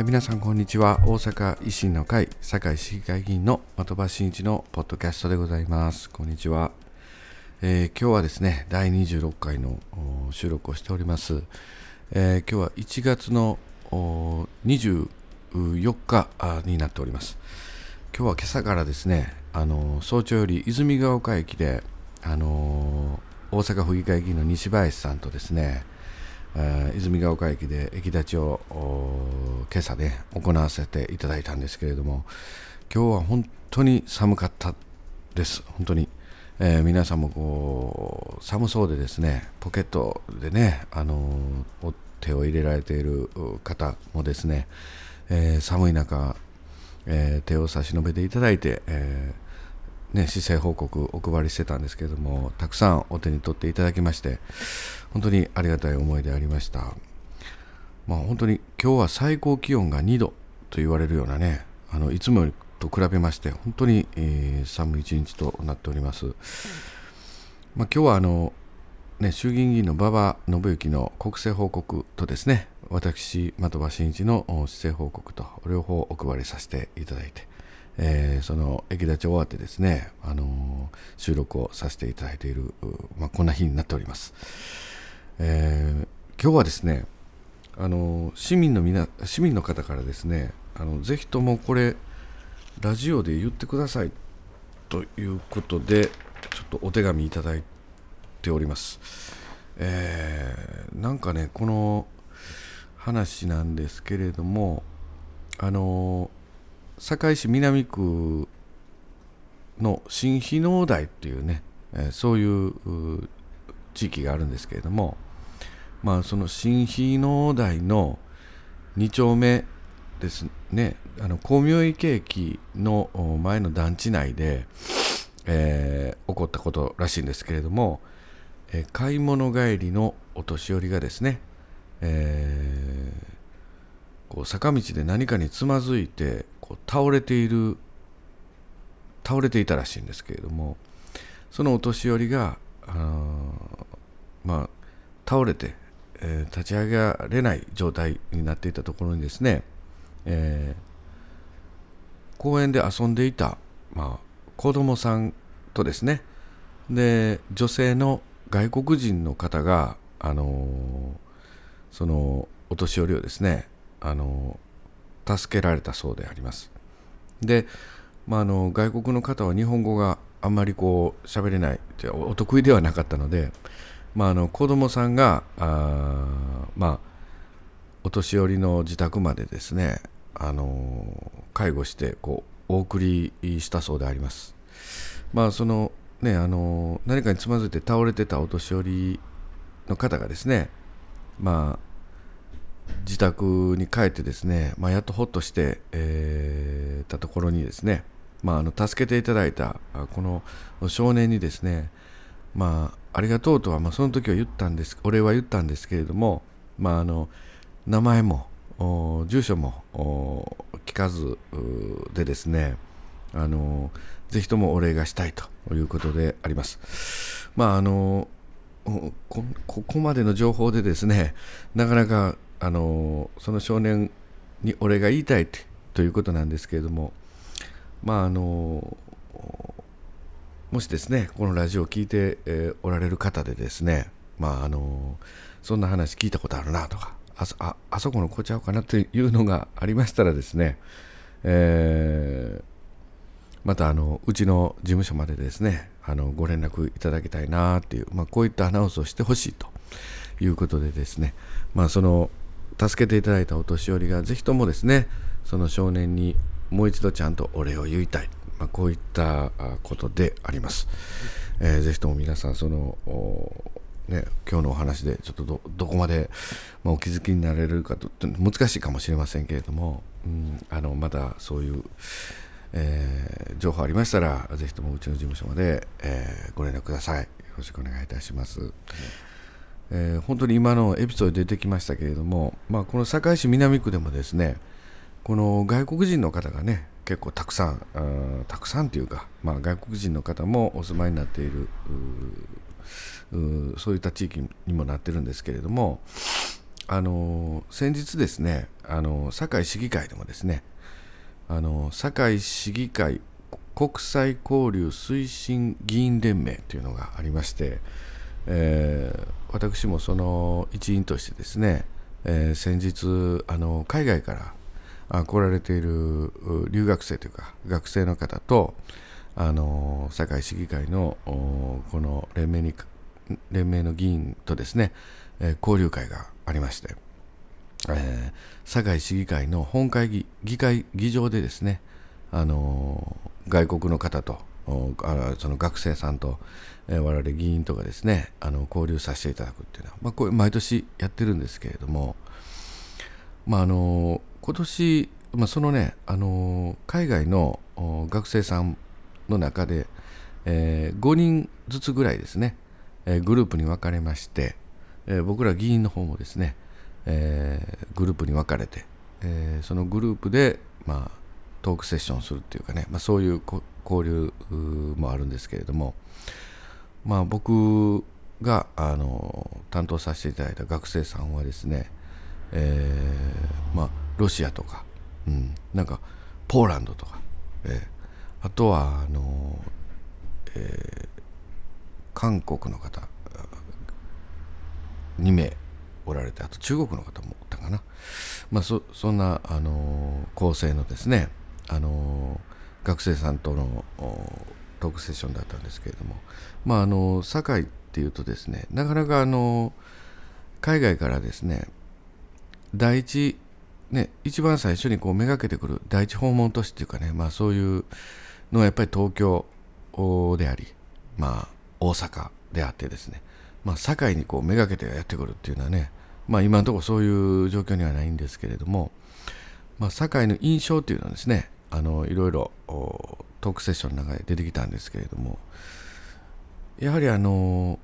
え皆さんこんにちは。大阪維新の会堺市議会議員の的場真一のポッドキャストでございます。こんにちは、えー、今日はですね第26回の収録をしております、えー、今日は1月の24日になっております。今日は今朝からですねあの早朝より泉ヶ丘駅であの大阪府議会議員の西林さんとですねえ泉ヶ丘駅で駅立ちを今朝ね行わせていただいたんですけれども今日は本当に寒かったです。本当に、えー、皆さんもこう寒そうでですねポケットでねあの手を入れられている方もですね、えー、寒い中、え、手を差し伸べていただいて、えーね、姿勢報告お配りしてたんですけれどもたくさんお手に取っていただきまして本当にありがたい思いでありました、まあ、本当に今日は最高気温が2度と言われるようなねあのいつもと比べまして本当に、えー、寒い一日となっております、まあ、今日はあの、ね、衆議院議員の馬場信之の国政報告とですね私的場真一の施政報告と両方お配りさせていただいてえー、その駅立ち終わってですね、あのー、収録をさせていただいている、まあ、こんな日になっております。えー、今日はですね、あの市民の皆市民の方からですねあのぜひともこれラジオで言ってくださいということでちょっとお手紙いただいております。えー、なんかねこの話なんですけれどもあの堺市南区の新日農台っていうね、えそういう地域があるんですけれども、まあ、その新日農台の2丁目ですね、あの光明池駅の前の団地内で、えー、起こったことらしいんですけれども、えー、買い物帰りのお年寄りがですね、えー、こう坂道で何かにつまずいてこう倒れている倒れていたらしいんですけれどもそのお年寄りがまあ倒れて、えー、立ち上げられない状態になっていたところにですね、えー、公園で遊んでいた、まあ、子供さんとですねで女性の外国人の方が、あのー、そのお年寄りをですねあの助けられたそうであります。で、まあ、あの外国の方は日本語があんまりこう喋れないお得意ではなかったので、まあ、あの子供さんがあ、まあ、お年寄りの自宅までですねあの介護してこうお送りしたそうであります。まあそのね、あの何かにつまずいて倒れてたお年寄りの方がですね、まあ、自宅に帰ってですね、まあ、やっとほっとして、えー、たところにですね、まあ、あの助けていただいたこの少年にですね、まあ、ありがとうとは、まあ、その時は言ったんですお礼は言ったんですけれども、まあ、あの名前も住所も聞かずでですねあのぜひともお礼がしたいということであります。まああのここまでの情報でですねなかなかあのその少年にお礼が言いたいということなんですけれどもまああのもしですねこのラジオを聴いて、えー、おられる方でですねまああのそんな話聞いたことあるなとかあああそこの子ちゃうかなというのがありましたらですね、えー、またあのうちの事務所までですねあのご連絡いただきたいなっていう、まあ、こういったアナウンスをしてほしいということでですね、まあ、その助けていただいたお年寄りがぜひともですねその少年にもう一度ちゃんとお礼を言いたい、まあ、こういったことであります、えー、ぜひとも皆さんそのね、今日のお話でちょっとどこまで、まあ、お気づきになれるかと難しいかもしれませんけれども、うん、あのまだそういう、えー、情報ありましたらぜひともうちの事務所まで、えー、ご連絡ください。よろしくお願いいたします。えー、本当に今のエピソード出てきましたけれども、まあ、この堺市南区でもですねこの外国人の方がね結構たくさんたくさんというか、まあ、外国人の方もお住まいになっているそういった地域にもなってるんですけれどもあの先日ですねあの堺市議会でもですねあの堺市議会国際交流推進議員連盟というのがありまして、えー、私もその一員としてですね、えー、先日あの海外から来られている留学生というか学生の方とあの堺市議会のこの連盟に連盟の議員とですね、えー、交流会がありまして、えー、堺市議会の本会議議会議場でですね、あの外国の方とあその学生さんと、えー、我々議員とかですねあの交流させていただくっていうのは、まあ、これ毎年やってるんですけれども、まあ、あの今年、まあ、そのね、あの海外の学生さんの中で、えー、5人ずつぐらいですね、えー、グループに分かれまして、えー、僕ら議員の方もですね、えー、グループに分かれて、えー、そのグループで、まあ、トークセッションするっていうかね、まあ、そういう交流もあるんですけれども、まあ、僕があの担当させていただいた学生さんはですね、えーまあ、ロシアとか、うん、なんかポーランドとか、えー、あとはあの、えー、韓国の方2名おられてあと中国の方もおったかな、まあ、そそんな、あの構成のですね、あの学生さんとのトークセッションだったんですけれども、まあ、あの堺っていうとですねなかなかあの海外からですね第一ね一番最初にこうめがけてくる第一訪問都市っていうかね、まあ、そういうのはやっぱり東京であり、まあ、大阪であってですね、まあ、堺にこうめがけてやってくるっていうのはね、まあ、今のところそういう状況にはないんですけれども、まあ、堺の印象っていうのはですねあのいろいろトークセッションの中で出てきたんですけれどもやはりあの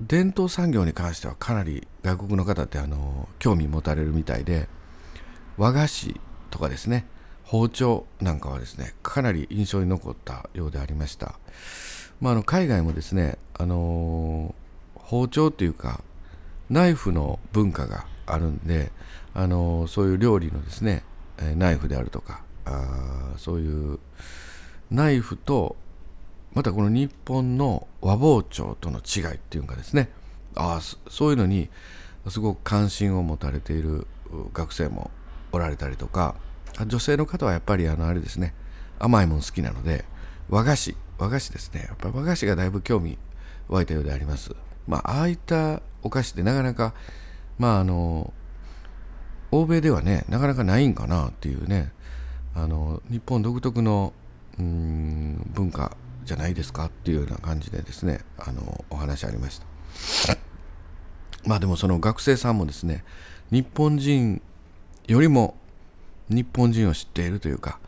伝統産業に関してはかなり外国の方ってあの興味持たれるみたいで和菓子とかですね包丁なんかはですねかなり印象に残ったようでありました、まあ、あの海外もですね、あの包丁っていうかナイフの文化があるんで、あのそういう料理のですねナイフであるとかあそういうナイフとまたこの日本の和包丁との違いっていうかですね。あそういうのにすごく関心を持たれている学生もおられたりとか女性の方はやっぱりあのあれですね。甘いもの好きなので和菓子和菓子ですね。やっぱり和菓子がだいぶ興味湧いたようであります。まあああいったお菓子ってなかなかまああの欧米ではねなかなかないんかなっていうねあの日本独特のうん文化じゃないですかっていうような感じでですねあのお話ありました。まあでもその学生さんもですね日本人よりも日本人を知っているというか、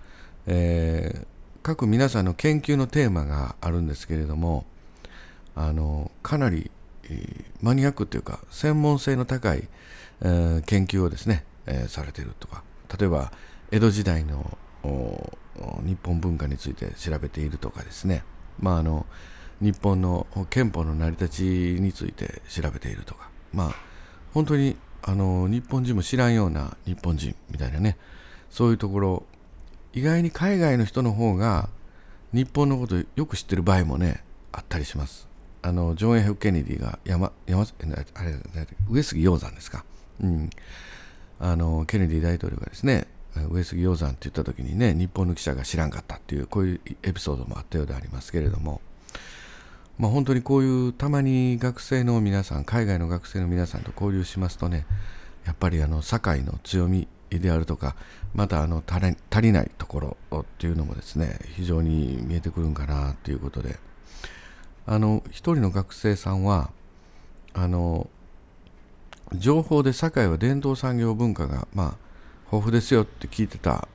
えー、各皆さんの研究のテーマがあるんですけれどもあのかなり、マニアックというか専門性の高い、えー、研究をですね、え、されてるとか例えば江戸時代の日本文化について調べているとかですね、まあ、あの日本の憲法の成り立ちについて調べているとか、まあ、本当にあの日本人も知らんような日本人みたいなね。そういうところ意外に海外の人の方が日本のことよく知ってる場合もねあったりします。あのジョン・ F・ ケネディが山山あれ上杉鷹山ですか、うん、あのケネディ大統領がですね上杉鷹山って言った時にね日本の記者が知らんかったっていうこういうエピソードもあったようでありますけれども、まあ、本当にこういうたまに学生の皆さん海外の学生の皆さんと交流しますとねやっぱりあの堺の強みであるとかまたあの足りないところっていうのもですね非常に見えてくるんかなということであの一人の学生さんはあの情報で堺は伝統産業文化がまあ豊富ですよって聞いてた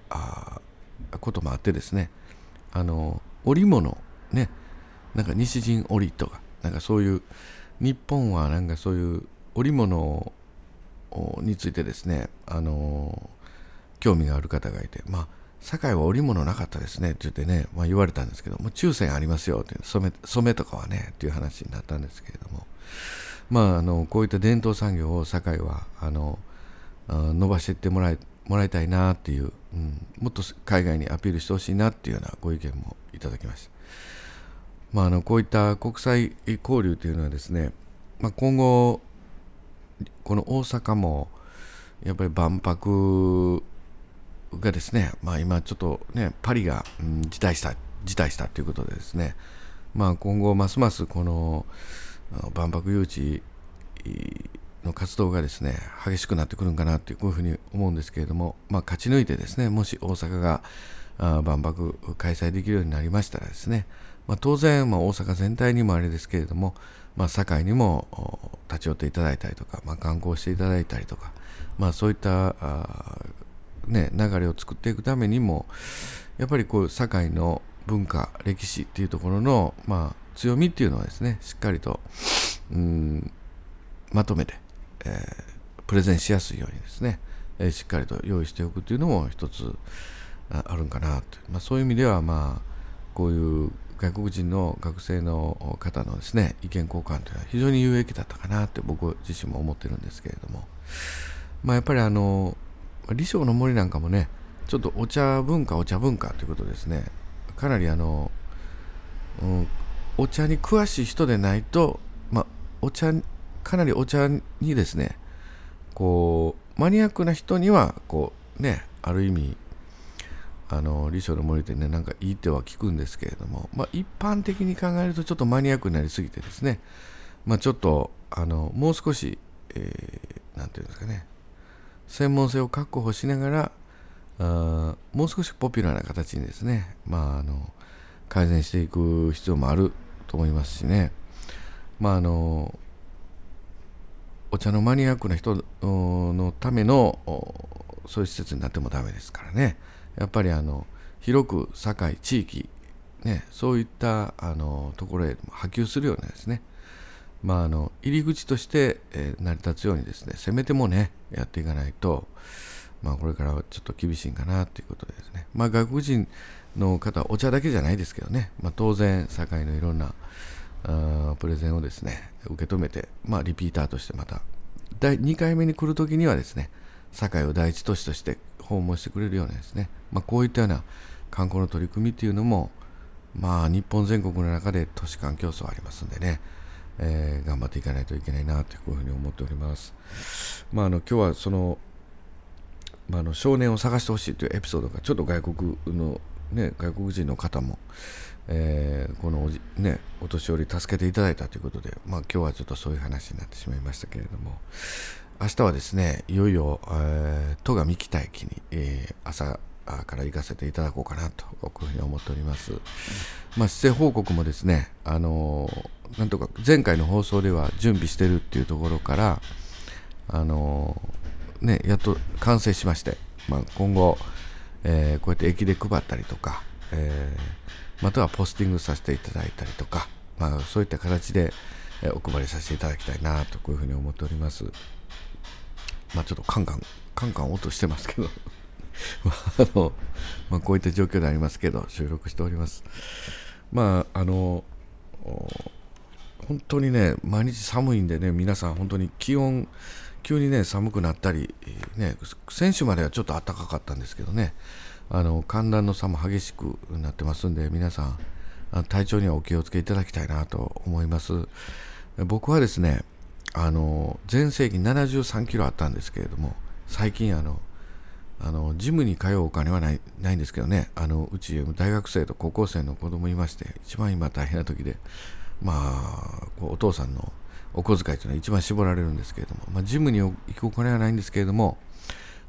こともあってですね。あの織物ね。なんか西陣織とかなんかそういう日本はなんかそういう織物についてですねあの興味がある方がいてまあ堺は織物なかったですねって言ってね、まあ、言われたんですけども抽選ありますよって染め染めとかはねっていう話になったんですけれどもまあ、あのこういった伝統産業を堺はあの伸ばしていってもらいもらいたいなっていう、うん、もっと海外にアピールしてほしいなっていうようなご意見もいただきました。まあ、あのこういった国際交流というのはですね、まあ、今後この大阪もやっぱり万博がですね、まあ、今ちょっとねパリが、うん、辞退した辞退したということでですね、まあ、今後ますますこの万博誘致の活動がですね激しくなってくるんかなというこういうふうに思うんですけれども、まあ、勝ち抜いてですねもし大阪が万博開催できるようになりましたらですね、まあ、当然、まあ、大阪全体にもあれですけれども、まあ、堺にも立ち寄っていただいたりとか、まあ、観光していただいたりとか、まあ、そういったね、流れを作っていくためにもやっぱりこう堺の文化歴史っていうところの、まあ、強みっていうのはですねしっかりとうんまとめて、えー、プレゼンしやすいようにですね、えー、しっかりと用意しておくっていうのも一つあるんかなと、まあ、そういう意味ではまあこういう外国人の学生の方のですね意見交換というのは非常に有益だったかなって僕自身も思ってるんですけれども、まあ、やっぱりあの李昌の森なんかもねちょっとお茶文化お茶文化ということですね。かなりあの、うん、お茶に詳しい人でないと、まあ、お茶かなりお茶にですねこうマニアックな人にはこうねある意味あの李昌の森でねなんかいい手は聞くんですけれども、まあ、一般的に考えるとちょっとマニアックになりすぎてですね、まあ、ちょっとあのもう少し何、えー、て言うんですかね専門性を確保しながらあもう少しポピュラーな形にですね、まあ、あの改善していく必要もあると思いますしね、まあ、あのお茶のマニアックな人のためのそういう施設になってもダメですからね。やっぱりあの広く堺地域、ね、そういったあのところへ波及するようなですね。まあ、あの入り口として、え、成り立つようにですねせめてもねやっていかないと、まあ、これからはちょっと厳しいかなということですね、まあ、外国人の方はお茶だけじゃないですけどね、まあ、当然堺のいろんなあプレゼンをですね受け止めて、まあ、リピーターとしてまた第2回目に来るときにはですね堺を第一都市として訪問してくれるようなですね、まあ、こういったような観光の取り組みっていうのもまあ日本全国の中で都市間競争ありますんでねえー、頑張っていかないといけないなというふうに思っております。まあ、あの今日はその、まあ、あの少年を探してほしいというエピソードがちょっと外国の、ね、外国人の方も、えー、このおじ、ね、お年寄り助けていただいたということで、まあ、今日はちょっとそういう話になってしまいましたけれども明日はですねいよいよ、えー、戸上北駅に、えー、朝から行かせていただこうかなとこういうふうに思っております。まあ、施政報告もですね、あのー、なんとか前回の放送では準備してるっていうところから、あのー、ね、やっと完成しまして、まあ、今後、えー、こうやって駅で配ったりとか、えまたはポスティングさせていただいたりとか、まあ、そういった形で、えお配りさせていただきたいなとこういうふうに思っております。まあ、ちょっとカンカン、カンカン音してますけど あの、まあ、こういった状況でありますけど、収録しております。まあ、あの、本当にね、毎日寒いんでね、皆さん本当に気温、急にね、寒くなったり、ね、先週まではちょっと暖かかったんですけどね、あの寒暖の差も激しくなってますんで、皆さん、体調にはお気をつけいただきたいなと思います。僕はですね、あの全盛期73キロあったんですけれども、最近あの、あのジムに通うお金はないないんですけどねあのうち大学生と高校生の子供いまして一番今大変な時でまあお父さんのお小遣いというのは一番絞られるんですけれども、まあ、ジムに行くお金はないんですけれども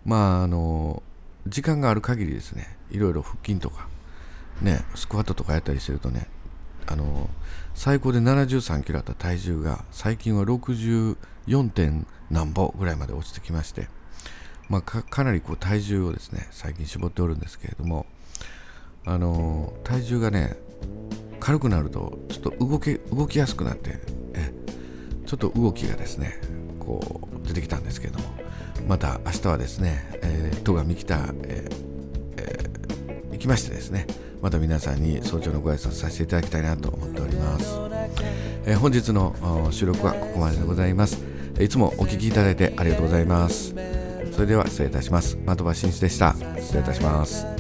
まああの時間がある限りですねいろいろ腹筋とかねスクワットとかやったりするとねあの最高で73キロあった体重が最近は64点何歩ぐらいまで落ちてきましてまあ、かかなりこう体重をですね最近絞っておるんですけれどもあの体重がね軽くなるとちょっと動き動きやすくなってちょっと動きがですねこう出てきたんですけれどもまた明日はですね、えー、戸上北、えーえー、行きましてですねまた皆さんに早朝のご挨拶させていただきたいなと思っております。えー、本日の収録はここまででございます。いつもお聴きいただいてありがとうございます。それでは失礼いたします。的場真一でした。失礼いたします。